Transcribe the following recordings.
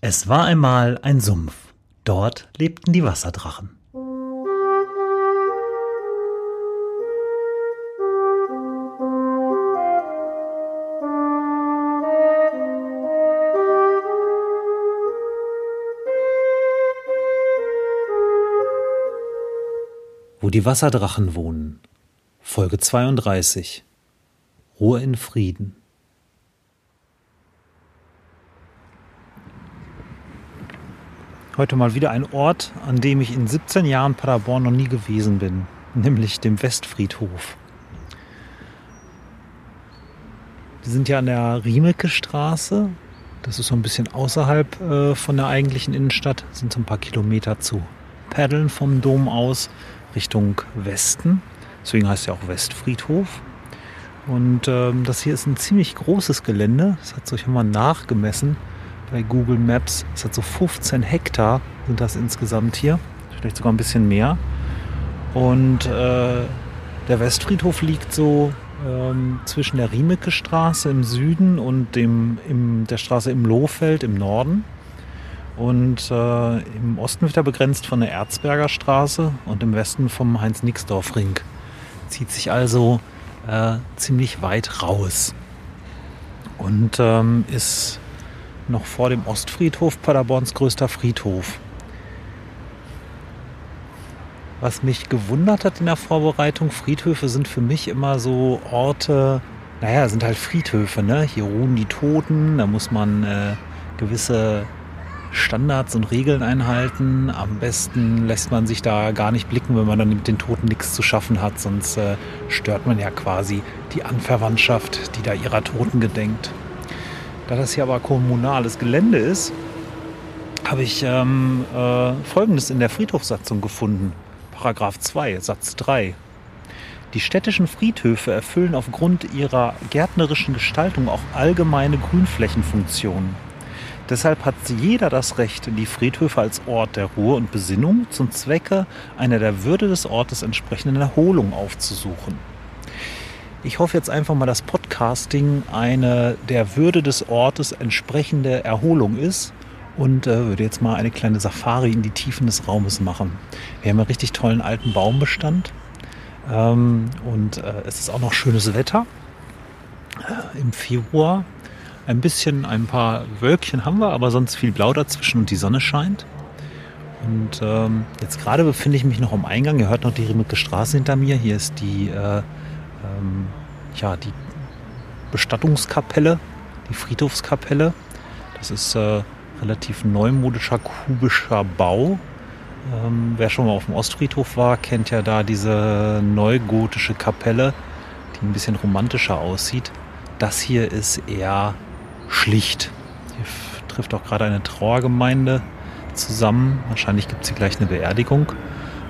Es war einmal ein Sumpf. Dort lebten die Wasserdrachen. Wo die Wasserdrachen wohnen. Folge 32. Ruhe in Frieden. Heute mal wieder ein Ort, an dem ich in 17 Jahren Paderborn noch nie gewesen bin, nämlich dem Westfriedhof. Wir sind ja an der Riemecke Straße. Das ist so ein bisschen außerhalb äh, von der eigentlichen Innenstadt, sind so ein paar Kilometer zu paddeln vom Dom aus Richtung Westen. Deswegen heißt er auch Westfriedhof. Und ähm, das hier ist ein ziemlich großes Gelände. Das hat so, ich habe mal nachgemessen bei Google Maps. Es hat so 15 Hektar sind das insgesamt hier. Vielleicht sogar ein bisschen mehr. Und äh, der Westfriedhof liegt so ähm, zwischen der Riemecke Straße im Süden und dem, im, der Straße im Lohfeld im Norden. Und äh, im Osten wird er begrenzt von der Erzberger Straße und im Westen vom Heinz-Nixdorf-Ring. Zieht sich also äh, ziemlich weit raus. Und ähm, ist noch vor dem Ostfriedhof Paderborns größter Friedhof. Was mich gewundert hat in der Vorbereitung, Friedhöfe sind für mich immer so Orte, naja, sind halt Friedhöfe, ne? Hier ruhen die Toten, da muss man äh, gewisse Standards und Regeln einhalten. Am besten lässt man sich da gar nicht blicken, wenn man dann mit den Toten nichts zu schaffen hat, sonst äh, stört man ja quasi die Anverwandtschaft, die da ihrer Toten gedenkt. Da das hier aber kommunales Gelände ist, habe ich ähm, äh, Folgendes in der Friedhofssatzung gefunden. Paragraph 2, Satz 3. Die städtischen Friedhöfe erfüllen aufgrund ihrer gärtnerischen Gestaltung auch allgemeine Grünflächenfunktionen. Deshalb hat jeder das Recht, die Friedhöfe als Ort der Ruhe und Besinnung zum Zwecke einer der Würde des Ortes entsprechenden Erholung aufzusuchen. Ich hoffe jetzt einfach mal, dass Podcasting eine der Würde des Ortes entsprechende Erholung ist und äh, würde jetzt mal eine kleine Safari in die Tiefen des Raumes machen. Wir haben einen richtig tollen alten Baumbestand ähm, und äh, es ist auch noch schönes Wetter äh, im Februar. Ein bisschen, ein paar Wölkchen haben wir, aber sonst viel Blau dazwischen und die Sonne scheint. Und ähm, jetzt gerade befinde ich mich noch am Eingang. Ihr hört noch die Riemecke Straße hinter mir. Hier ist die äh, ähm, ja, die Bestattungskapelle, die Friedhofskapelle. Das ist äh, relativ neumodischer kubischer Bau. Ähm, wer schon mal auf dem Ostfriedhof war, kennt ja da diese neugotische Kapelle, die ein bisschen romantischer aussieht. Das hier ist eher schlicht. Hier trifft auch gerade eine Trauergemeinde zusammen. Wahrscheinlich gibt es hier gleich eine Beerdigung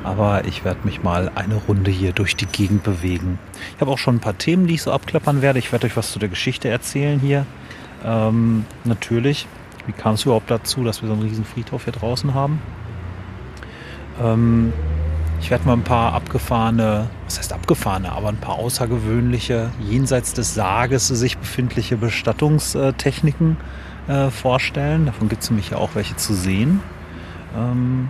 aber ich werde mich mal eine Runde hier durch die Gegend bewegen. Ich habe auch schon ein paar Themen, die ich so abklappern werde. Ich werde euch was zu der Geschichte erzählen hier. Ähm, natürlich. Wie kam es überhaupt dazu, dass wir so einen riesen Friedhof hier draußen haben? Ähm, ich werde mal ein paar abgefahrene, was heißt abgefahrene, aber ein paar außergewöhnliche, jenseits des Sarges sich befindliche Bestattungstechniken äh, vorstellen. Davon gibt es nämlich ja auch welche zu sehen. Ähm,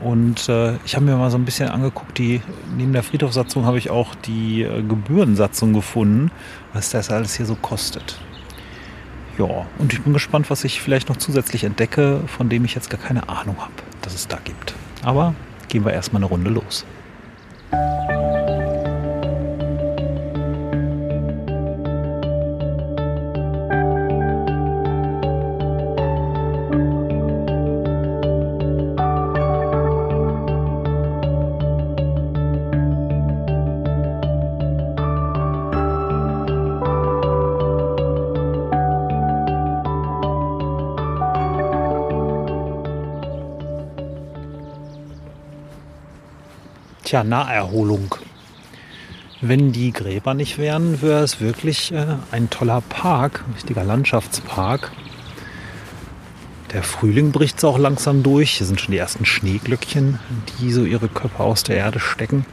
und äh, ich habe mir mal so ein bisschen angeguckt, die, neben der Friedhofssatzung habe ich auch die äh, Gebührensatzung gefunden, was das alles hier so kostet. Ja, und ich bin gespannt, was ich vielleicht noch zusätzlich entdecke, von dem ich jetzt gar keine Ahnung habe, dass es da gibt. Aber gehen wir erstmal eine Runde los. Tja, Naherholung. Wenn die Gräber nicht wären, wäre es wirklich äh, ein toller Park, ein richtiger Landschaftspark. Der Frühling bricht so auch langsam durch. Hier sind schon die ersten Schneeglöckchen, die so ihre Köpfe aus der Erde stecken.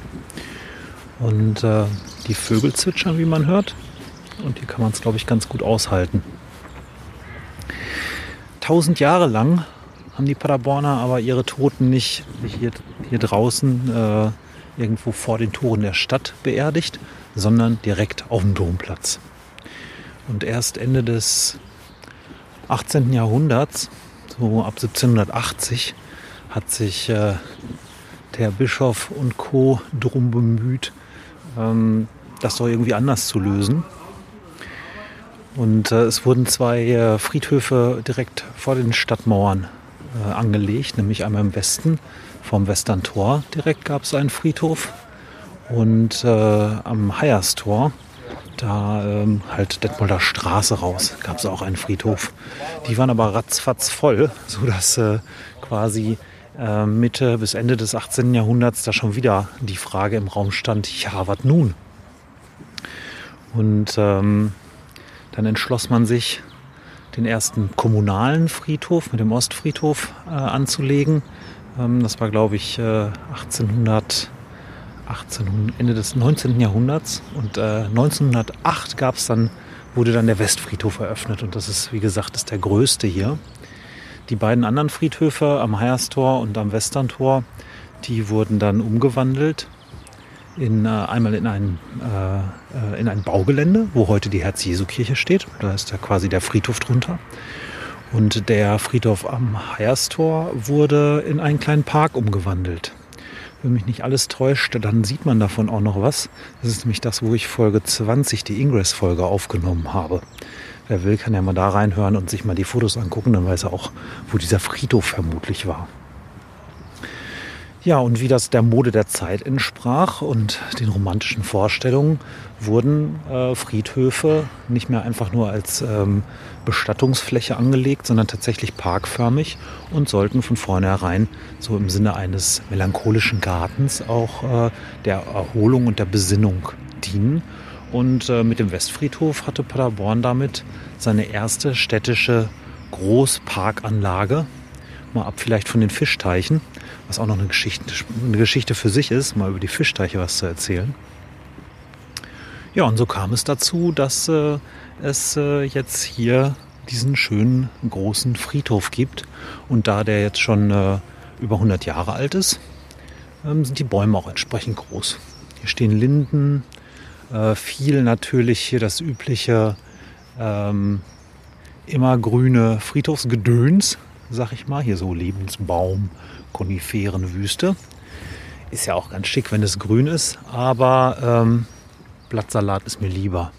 Und äh, die Vögel zwitschern, wie man hört. Und hier kann man es, glaube ich, ganz gut aushalten. tausend Jahre lang haben die Paderborner aber ihre Toten nicht hier, hier draußen äh, irgendwo vor den Toren der Stadt beerdigt, sondern direkt auf dem Domplatz. Und erst Ende des 18. Jahrhunderts, so ab 1780, hat sich äh, der Bischof und Co. drum bemüht, ähm, das doch irgendwie anders zu lösen. Und äh, es wurden zwei äh, Friedhöfe direkt vor den Stadtmauern äh, angelegt, nämlich einmal im Westen vom Western Tor direkt gab es einen Friedhof und äh, am Heierstor, da ähm, halt Detmolder Straße raus, gab es auch einen Friedhof. Die waren aber ratzfatz voll, sodass äh, quasi äh, Mitte bis Ende des 18. Jahrhunderts da schon wieder die Frage im Raum stand, ja, was nun? Und ähm, dann entschloss man sich, den ersten kommunalen Friedhof mit dem Ostfriedhof äh, anzulegen. Ähm, das war, glaube ich, äh, 1800, 18, Ende des 19. Jahrhunderts. Und äh, 1908 gab es dann, wurde dann der Westfriedhof eröffnet. Und das ist, wie gesagt, ist der größte hier. Die beiden anderen Friedhöfe am Heierstor und am Westerntor, die wurden dann umgewandelt in, äh, einmal in ein, äh, äh, in ein Baugelände, wo heute die Herz-Jesu-Kirche steht. Da ist ja quasi der Friedhof drunter. Und der Friedhof am Heierstor wurde in einen kleinen Park umgewandelt. Wenn mich nicht alles täuscht, dann sieht man davon auch noch was. Das ist nämlich das, wo ich Folge 20, die Ingress-Folge, aufgenommen habe. Wer will, kann ja mal da reinhören und sich mal die Fotos angucken, dann weiß er auch, wo dieser Friedhof vermutlich war. Ja, und wie das der Mode der Zeit entsprach und den romantischen Vorstellungen, wurden äh, Friedhöfe nicht mehr einfach nur als ähm, Bestattungsfläche angelegt, sondern tatsächlich parkförmig und sollten von vornherein so im Sinne eines melancholischen Gartens auch äh, der Erholung und der Besinnung dienen. Und äh, mit dem Westfriedhof hatte Paderborn damit seine erste städtische Großparkanlage, mal ab vielleicht von den Fischteichen, was auch noch eine Geschichte, eine Geschichte für sich ist, mal über die Fischteiche was zu erzählen. Ja, und so kam es dazu, dass äh, es äh, jetzt hier diesen schönen großen Friedhof gibt. Und da der jetzt schon äh, über 100 Jahre alt ist, ähm, sind die Bäume auch entsprechend groß. Hier stehen Linden, äh, viel natürlich hier das übliche ähm, immergrüne Friedhofsgedöns, sag ich mal. Hier so Lebensbaum, Koniferenwüste. Ist ja auch ganz schick, wenn es grün ist, aber ähm, Blattsalat ist mir lieber.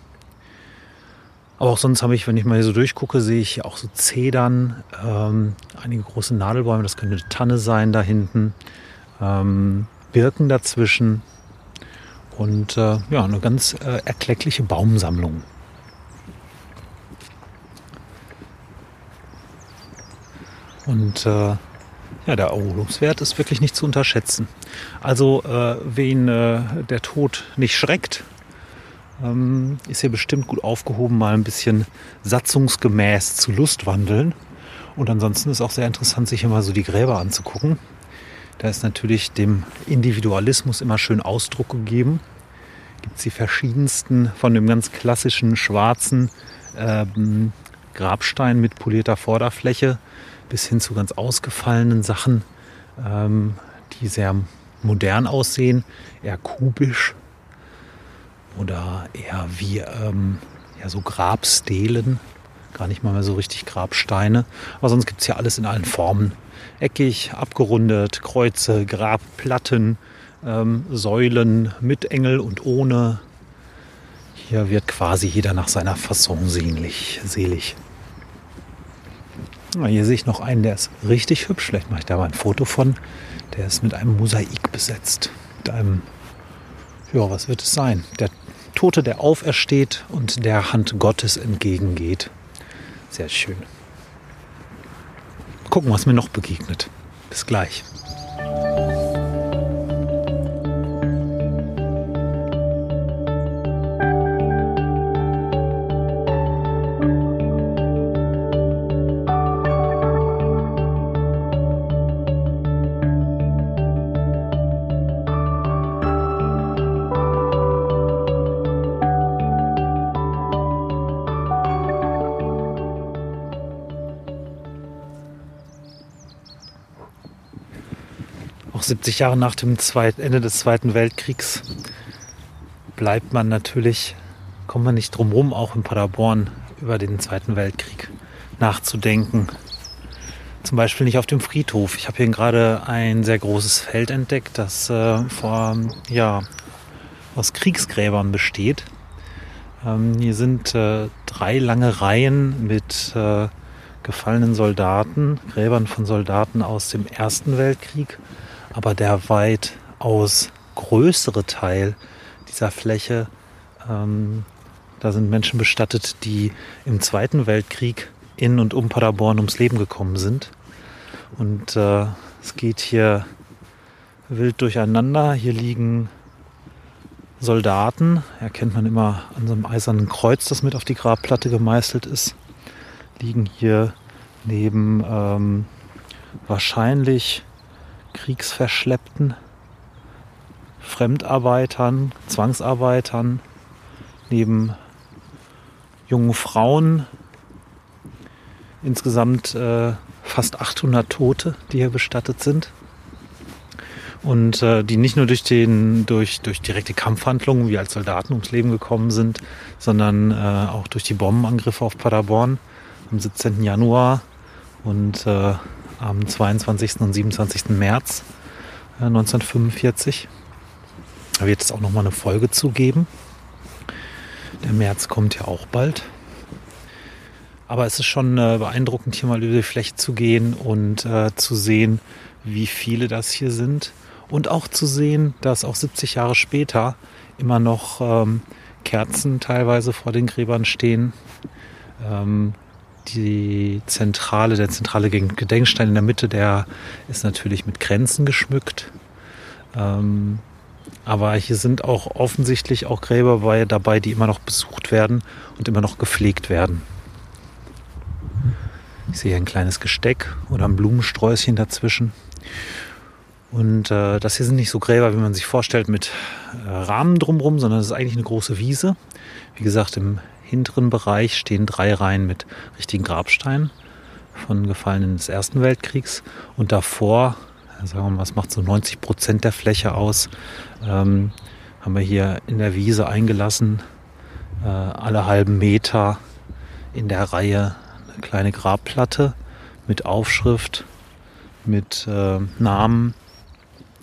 Aber auch sonst habe ich, wenn ich mal hier so durchgucke, sehe ich auch so Zedern, ähm, einige große Nadelbäume, das könnte eine Tanne sein da hinten, ähm, Birken dazwischen und äh, ja, eine ganz äh, erkleckliche Baumsammlung. Und äh, ja, der Erholungswert ist wirklich nicht zu unterschätzen. Also, äh, wen äh, der Tod nicht schreckt, ähm, ist hier bestimmt gut aufgehoben, mal ein bisschen satzungsgemäß zu Lustwandeln. Und ansonsten ist auch sehr interessant, sich immer so die Gräber anzugucken. Da ist natürlich dem Individualismus immer schön Ausdruck gegeben. Gibt es die verschiedensten von dem ganz klassischen schwarzen ähm, Grabstein mit polierter Vorderfläche bis hin zu ganz ausgefallenen Sachen, ähm, die sehr modern aussehen, eher kubisch oder eher wie ähm, ja, so Grabstelen, gar nicht mal mehr so richtig Grabsteine. Aber sonst gibt es ja alles in allen Formen. Eckig, abgerundet, Kreuze, Grabplatten, ähm, Säulen mit Engel und ohne. Hier wird quasi jeder nach seiner Fasson sehnlich, selig. Hier sehe ich noch einen, der ist richtig hübsch. Vielleicht mache ich da mal ein Foto von. Der ist mit einem Mosaik besetzt. Mit einem, ja, was wird es sein? Der Tote, der aufersteht und der Hand Gottes entgegengeht. Sehr schön. Gucken, was mir noch begegnet. Bis gleich. 70 Jahre nach dem Zweit Ende des Zweiten Weltkriegs bleibt man natürlich, kommt man nicht drum rum, auch in Paderborn über den Zweiten Weltkrieg nachzudenken. Zum Beispiel nicht auf dem Friedhof. Ich habe hier gerade ein sehr großes Feld entdeckt, das äh, vor, ja, aus Kriegsgräbern besteht. Ähm, hier sind äh, drei lange Reihen mit äh, gefallenen Soldaten, Gräbern von Soldaten aus dem Ersten Weltkrieg. Aber der weitaus größere Teil dieser Fläche, ähm, da sind Menschen bestattet, die im Zweiten Weltkrieg in und um Paderborn ums Leben gekommen sind. Und äh, es geht hier wild durcheinander. Hier liegen Soldaten, erkennt man immer an so einem eisernen Kreuz, das mit auf die Grabplatte gemeißelt ist, liegen hier neben ähm, wahrscheinlich Kriegsverschleppten, Fremdarbeitern, Zwangsarbeitern, neben jungen Frauen. Insgesamt äh, fast 800 Tote, die hier bestattet sind. Und äh, die nicht nur durch, den, durch, durch direkte Kampfhandlungen wie als Soldaten ums Leben gekommen sind, sondern äh, auch durch die Bombenangriffe auf Paderborn am 17. Januar und äh, am 22. und 27. März 1945. Äh, da wird es auch nochmal eine Folge zugeben. Der März kommt ja auch bald. Aber es ist schon äh, beeindruckend, hier mal über die Fläche zu gehen und äh, zu sehen, wie viele das hier sind. Und auch zu sehen, dass auch 70 Jahre später immer noch ähm, Kerzen teilweise vor den Gräbern stehen. Ähm, die zentrale, der zentrale Gedenkstein in der Mitte, der ist natürlich mit Grenzen geschmückt. Ähm, aber hier sind auch offensichtlich auch Gräber bei, dabei, die immer noch besucht werden und immer noch gepflegt werden. Ich sehe ein kleines Gesteck oder ein Blumensträußchen dazwischen. Und äh, das hier sind nicht so Gräber, wie man sich vorstellt, mit äh, Rahmen drumherum, sondern es ist eigentlich eine große Wiese. Wie gesagt, im hinteren Bereich stehen drei Reihen mit richtigen Grabsteinen von Gefallenen des Ersten Weltkriegs. Und davor, sagen wir mal, was macht so 90 Prozent der Fläche aus, ähm, haben wir hier in der Wiese eingelassen, äh, alle halben Meter in der Reihe eine kleine Grabplatte mit Aufschrift, mit äh, Namen,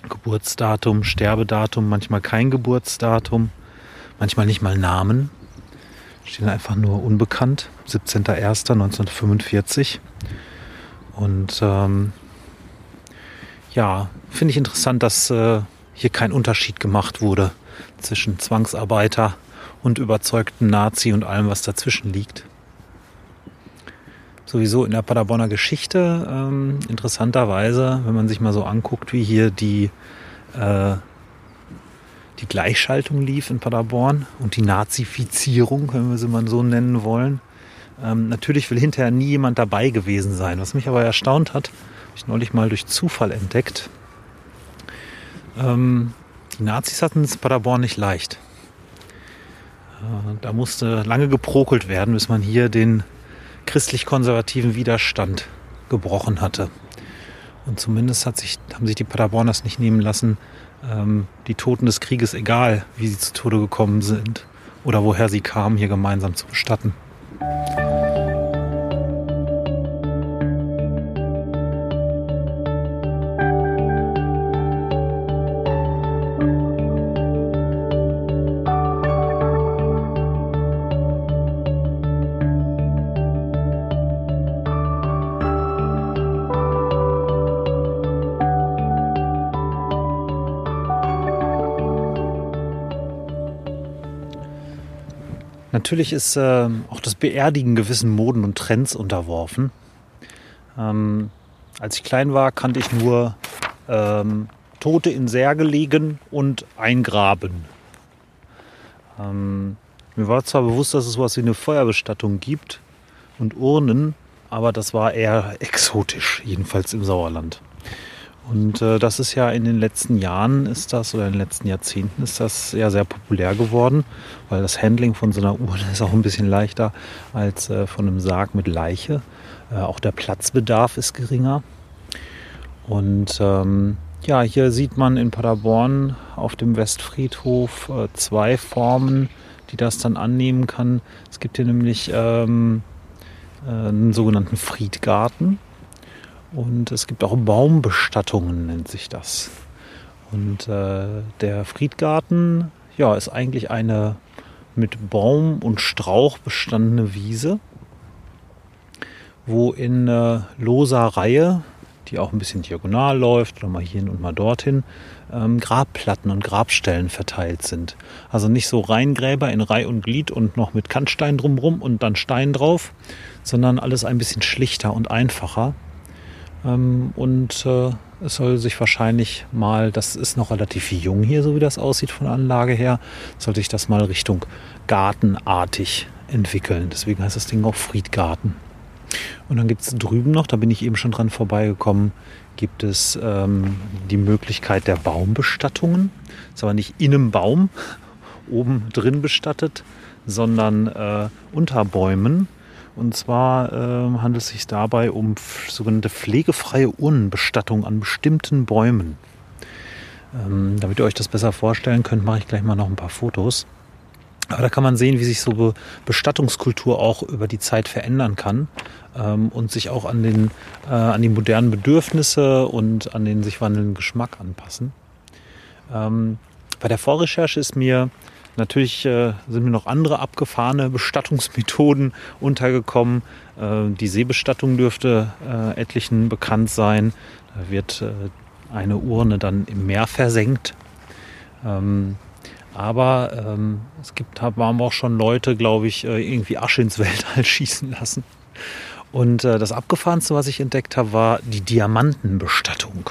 Geburtsdatum, Sterbedatum, manchmal kein Geburtsdatum, manchmal nicht mal Namen. Stehen einfach nur unbekannt, 17.01.1945. Und ähm, ja, finde ich interessant, dass äh, hier kein Unterschied gemacht wurde zwischen Zwangsarbeiter und überzeugten Nazi und allem, was dazwischen liegt. Sowieso in der Paderborner Geschichte, ähm, interessanterweise, wenn man sich mal so anguckt, wie hier die äh, die Gleichschaltung lief in Paderborn und die Nazifizierung, wenn wir sie mal so nennen wollen. Ähm, natürlich will hinterher nie jemand dabei gewesen sein. Was mich aber erstaunt hat, habe ich neulich mal durch Zufall entdeckt. Ähm, die Nazis hatten es Paderborn nicht leicht. Äh, da musste lange geprokelt werden, bis man hier den christlich-konservativen Widerstand gebrochen hatte. Und zumindest hat sich, haben sich die Paderborners nicht nehmen lassen, ähm, die Toten des Krieges, egal wie sie zu Tode gekommen sind oder woher sie kamen, hier gemeinsam zu bestatten. Natürlich ist äh, auch das Beerdigen gewissen Moden und Trends unterworfen. Ähm, als ich klein war, kannte ich nur ähm, Tote in Särge legen und eingraben. Ähm, mir war zwar bewusst, dass es sowas wie eine Feuerbestattung gibt und Urnen, aber das war eher exotisch, jedenfalls im Sauerland. Und äh, das ist ja in den letzten Jahren ist das oder in den letzten Jahrzehnten ist das ja sehr populär geworden, weil das Handling von so einer Uhr ist auch ein bisschen leichter als äh, von einem Sarg mit Leiche. Äh, auch der Platzbedarf ist geringer. Und ähm, Ja, hier sieht man in Paderborn auf dem Westfriedhof äh, zwei Formen, die das dann annehmen kann. Es gibt hier nämlich ähm, äh, einen sogenannten Friedgarten und es gibt auch Baumbestattungen, nennt sich das. Und äh, der Friedgarten ja, ist eigentlich eine mit Baum und Strauch bestandene Wiese, wo in äh, loser Reihe, die auch ein bisschen diagonal läuft, oder mal hierhin und mal dorthin, ähm, Grabplatten und Grabstellen verteilt sind. Also nicht so Reingräber in Reih und Glied und noch mit Kantstein drumrum und dann Stein drauf, sondern alles ein bisschen schlichter und einfacher. Ähm, und äh, es soll sich wahrscheinlich mal, das ist noch relativ jung hier, so wie das aussieht von Anlage her, sollte sich das mal Richtung gartenartig entwickeln. Deswegen heißt das Ding auch Friedgarten. Und dann gibt es drüben noch, da bin ich eben schon dran vorbeigekommen, gibt es ähm, die Möglichkeit der Baumbestattungen. Ist aber nicht in einem Baum oben drin bestattet, sondern äh, unter Bäumen. Und zwar äh, handelt es sich dabei um sogenannte pflegefreie Urnenbestattung an bestimmten Bäumen. Ähm, damit ihr euch das besser vorstellen könnt, mache ich gleich mal noch ein paar Fotos. Aber da kann man sehen, wie sich so Be Bestattungskultur auch über die Zeit verändern kann ähm, und sich auch an, den, äh, an die modernen Bedürfnisse und an den sich wandelnden Geschmack anpassen. Ähm, bei der Vorrecherche ist mir natürlich äh, sind mir noch andere abgefahrene Bestattungsmethoden untergekommen. Äh, die Seebestattung dürfte äh, etlichen bekannt sein. Da wird äh, eine Urne dann im Meer versenkt. Ähm, aber ähm, es gibt, haben auch schon Leute, glaube ich, äh, irgendwie Asche ins Weltall schießen lassen. Und äh, das Abgefahrenste, was ich entdeckt habe, war die Diamantenbestattung.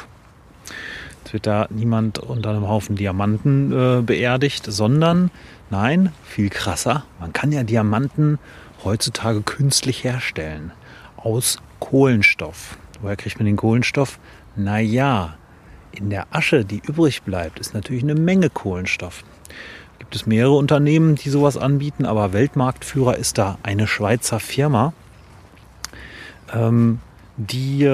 Wird da niemand unter einem Haufen Diamanten äh, beerdigt, sondern, nein, viel krasser, man kann ja Diamanten heutzutage künstlich herstellen. Aus Kohlenstoff. Woher kriegt man den Kohlenstoff? Naja, in der Asche, die übrig bleibt, ist natürlich eine Menge Kohlenstoff gibt es mehrere Unternehmen, die sowas anbieten, aber Weltmarktführer ist da eine Schweizer Firma, ähm, die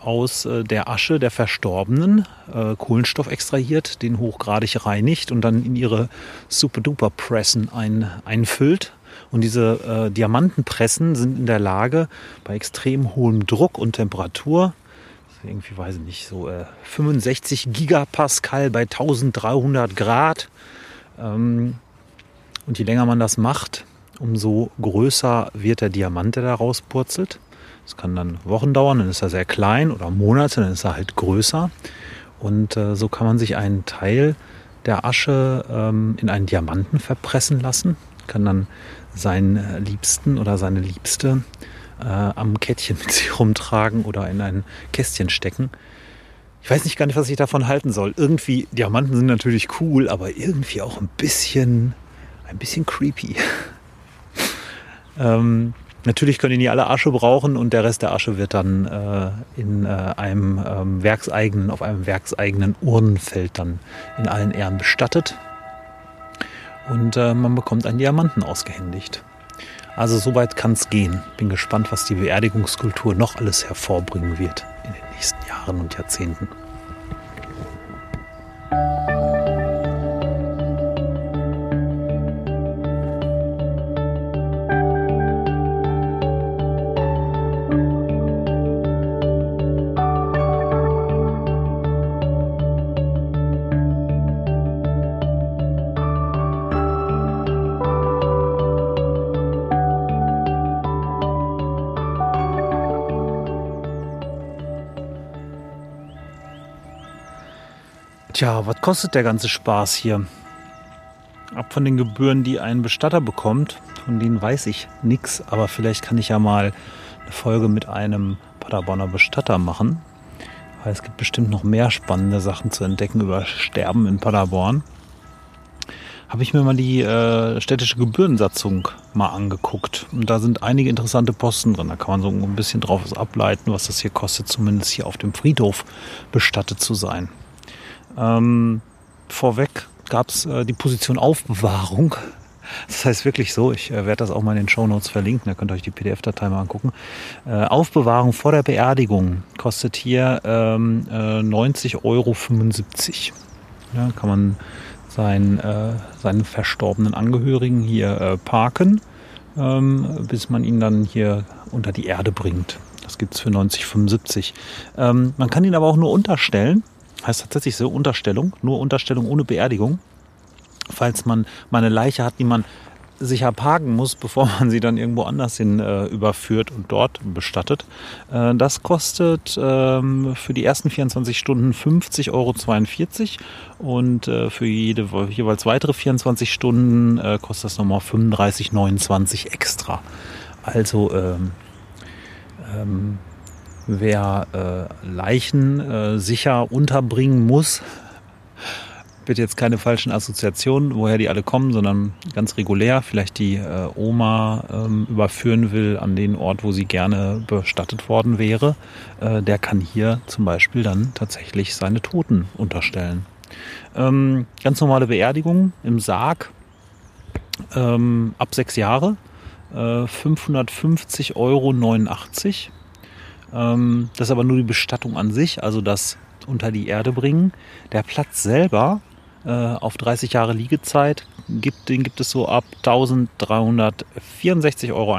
aus äh, der Asche der Verstorbenen äh, Kohlenstoff extrahiert, den hochgradig reinigt und dann in ihre Super-Duper-Pressen ein, einfüllt. Und diese äh, Diamantenpressen sind in der Lage, bei extrem hohem Druck und Temperatur, irgendwie weiß ich nicht, so 65 äh, Gigapascal bei 1300 Grad, ähm, und je länger man das macht, umso größer wird der Diamant, der da rauspurzelt. Das kann dann Wochen dauern, dann ist er sehr klein oder Monate, dann ist er halt größer. Und äh, so kann man sich einen Teil der Asche ähm, in einen Diamanten verpressen lassen, kann dann seinen äh, Liebsten oder seine Liebste äh, am Kettchen mit sich rumtragen oder in ein Kästchen stecken ich weiß nicht gar nicht, was ich davon halten soll. Irgendwie, Diamanten sind natürlich cool, aber irgendwie auch ein bisschen, ein bisschen creepy. ähm, natürlich können die alle Asche brauchen und der Rest der Asche wird dann äh, in äh, einem ähm, werkseigenen, auf einem werkseigenen Urnenfeld dann in allen Ehren bestattet. Und äh, man bekommt einen Diamanten ausgehändigt. Also soweit kann es gehen. Bin gespannt, was die Beerdigungskultur noch alles hervorbringen wird in den nächsten Jahren und Jahrzehnten. Tja, was kostet der ganze Spaß hier? Ab von den Gebühren, die ein Bestatter bekommt, von denen weiß ich nichts, aber vielleicht kann ich ja mal eine Folge mit einem Paderborner Bestatter machen. Weil es gibt bestimmt noch mehr spannende Sachen zu entdecken über Sterben in Paderborn. Habe ich mir mal die äh, städtische Gebührensatzung mal angeguckt. Und da sind einige interessante Posten drin. Da kann man so ein bisschen drauf ableiten, was das hier kostet, zumindest hier auf dem Friedhof bestattet zu sein. Ähm, vorweg gab es äh, die Position Aufbewahrung. Das heißt wirklich so, ich äh, werde das auch mal in den Show Notes verlinken, da könnt ihr euch die PDF-Datei mal angucken. Äh, Aufbewahrung vor der Beerdigung kostet hier ähm, äh, 90,75 Euro. Ja, kann man seinen, äh, seinen verstorbenen Angehörigen hier äh, parken, ähm, bis man ihn dann hier unter die Erde bringt. Das gibt es für 90,75. Ähm, man kann ihn aber auch nur unterstellen. Heißt tatsächlich so Unterstellung, nur Unterstellung ohne Beerdigung falls man mal eine Leiche hat, die man sicher parken muss, bevor man sie dann irgendwo anders hin äh, überführt und dort bestattet. Äh, das kostet ähm, für die ersten 24 Stunden 50,42 Euro und äh, für jede jeweils weitere 24 Stunden äh, kostet das nochmal 35,29 extra. Also ähm, ähm, wer äh, Leichen äh, sicher unterbringen muss, bitte jetzt keine falschen Assoziationen, woher die alle kommen, sondern ganz regulär vielleicht die äh, Oma ähm, überführen will an den Ort, wo sie gerne bestattet worden wäre, äh, der kann hier zum Beispiel dann tatsächlich seine Toten unterstellen. Ähm, ganz normale Beerdigung im Sarg ähm, ab sechs Jahre, äh, 550,89 Euro. Ähm, das ist aber nur die Bestattung an sich, also das unter die Erde bringen. Der Platz selber äh, auf 30 Jahre Liegezeit. Gibt, den gibt es so ab 1364,41 Euro.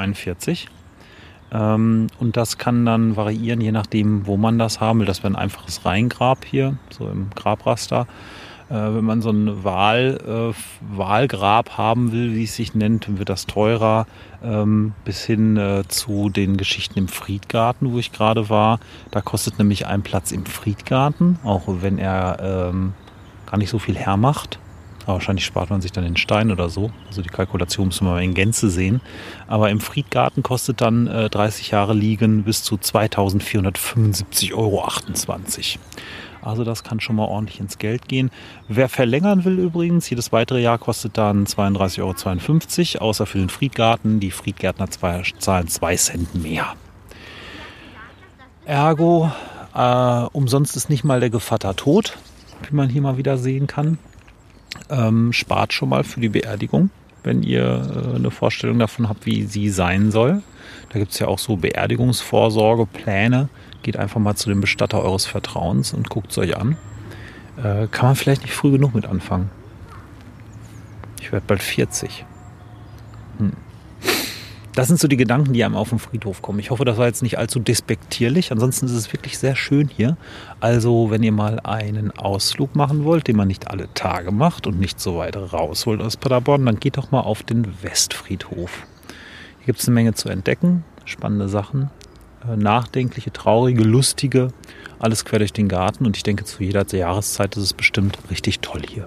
Ähm, und das kann dann variieren, je nachdem, wo man das haben will. Das wäre ein einfaches Reingrab hier, so im Grabraster. Äh, wenn man so ein Wahl, äh, Wahlgrab haben will, wie es sich nennt, wird das teurer. Ähm, bis hin äh, zu den Geschichten im Friedgarten, wo ich gerade war. Da kostet nämlich ein Platz im Friedgarten, auch wenn er ähm, gar nicht so viel hermacht. Aber wahrscheinlich spart man sich dann den Stein oder so. Also die Kalkulation müssen wir mal in Gänze sehen. Aber im Friedgarten kostet dann äh, 30 Jahre liegen bis zu 2475,28 Euro. Also das kann schon mal ordentlich ins Geld gehen. Wer verlängern will übrigens, jedes weitere Jahr kostet dann 32,52 Euro, außer für den Friedgarten. Die Friedgärtner zahlen 2 Cent mehr. Ergo, äh, umsonst ist nicht mal der Gevatter tot wie man hier mal wieder sehen kann. Ähm, spart schon mal für die Beerdigung, wenn ihr äh, eine Vorstellung davon habt, wie sie sein soll. Da gibt es ja auch so Beerdigungsvorsorgepläne. Geht einfach mal zu dem Bestatter eures Vertrauens und guckt es euch an. Äh, kann man vielleicht nicht früh genug mit anfangen. Ich werde bald 40. Hm. Das sind so die Gedanken, die einem auf dem Friedhof kommen. Ich hoffe, das war jetzt nicht allzu despektierlich. Ansonsten ist es wirklich sehr schön hier. Also, wenn ihr mal einen Ausflug machen wollt, den man nicht alle Tage macht und nicht so weit raus wollt aus Paderborn, dann geht doch mal auf den Westfriedhof. Hier gibt es eine Menge zu entdecken, spannende Sachen, äh, nachdenkliche, traurige, lustige, alles quer durch den Garten. Und ich denke, zu jeder Jahreszeit ist es bestimmt richtig toll hier.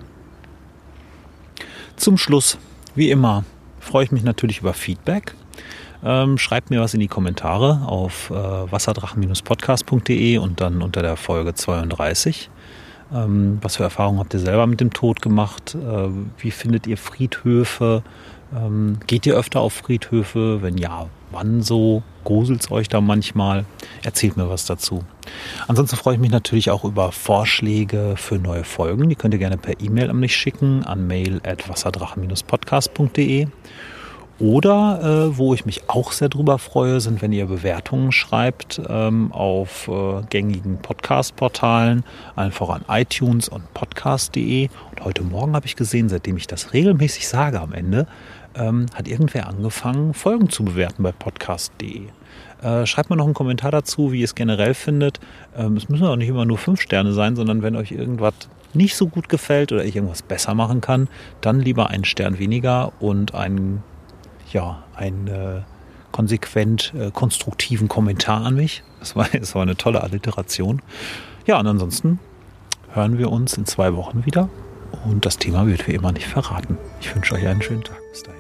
Zum Schluss, wie immer, freue ich mich natürlich über Feedback. Ähm, schreibt mir was in die Kommentare auf äh, wasserdrachen-podcast.de und dann unter der Folge 32. Ähm, was für Erfahrungen habt ihr selber mit dem Tod gemacht? Äh, wie findet ihr Friedhöfe? Ähm, geht ihr öfter auf Friedhöfe? Wenn ja, wann so? Gruselt es euch da manchmal? Erzählt mir was dazu. Ansonsten freue ich mich natürlich auch über Vorschläge für neue Folgen. Die könnt ihr gerne per E-Mail an mich schicken an mail at wasserdrachen-podcast.de. Oder äh, wo ich mich auch sehr drüber freue, sind, wenn ihr Bewertungen schreibt ähm, auf äh, gängigen Podcast-Portalen, einfach an iTunes und podcast.de. Und heute Morgen habe ich gesehen, seitdem ich das regelmäßig sage am Ende, ähm, hat irgendwer angefangen, Folgen zu bewerten bei podcast.de. Äh, schreibt mir noch einen Kommentar dazu, wie ihr es generell findet. Ähm, es müssen auch nicht immer nur fünf Sterne sein, sondern wenn euch irgendwas nicht so gut gefällt oder ich irgendwas besser machen kann, dann lieber einen Stern weniger und einen ja, einen äh, konsequent äh, konstruktiven Kommentar an mich. Das war, das war eine tolle Alliteration. Ja, und ansonsten hören wir uns in zwei Wochen wieder. Und das Thema wird wie immer nicht verraten. Ich wünsche euch einen schönen Tag. Bis dahin.